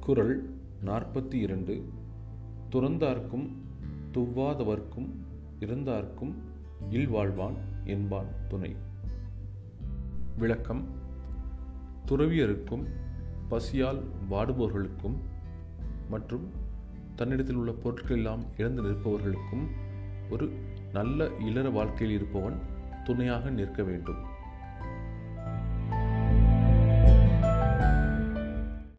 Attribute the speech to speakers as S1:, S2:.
S1: குரல் நாற்பத்தி இரண்டு துறந்தார்க்கும் துவ்வாதவர்க்கும் இருந்தார்க்கும் இல்வாழ்வான் என்பான் துணை. விளக்கம். துறவியருக்கும் பசியால் வாடுபவர்களுக்கும் மற்றும் தன்னிடத்தில் உள்ள பொருட்கள் எல்லாம் இழந்து நிற்பவர்களுக்கும் ஒரு நல்ல இல்லற வாழ்க்கையில் இருப்பவன் துணையாக நிற்க வேண்டும்.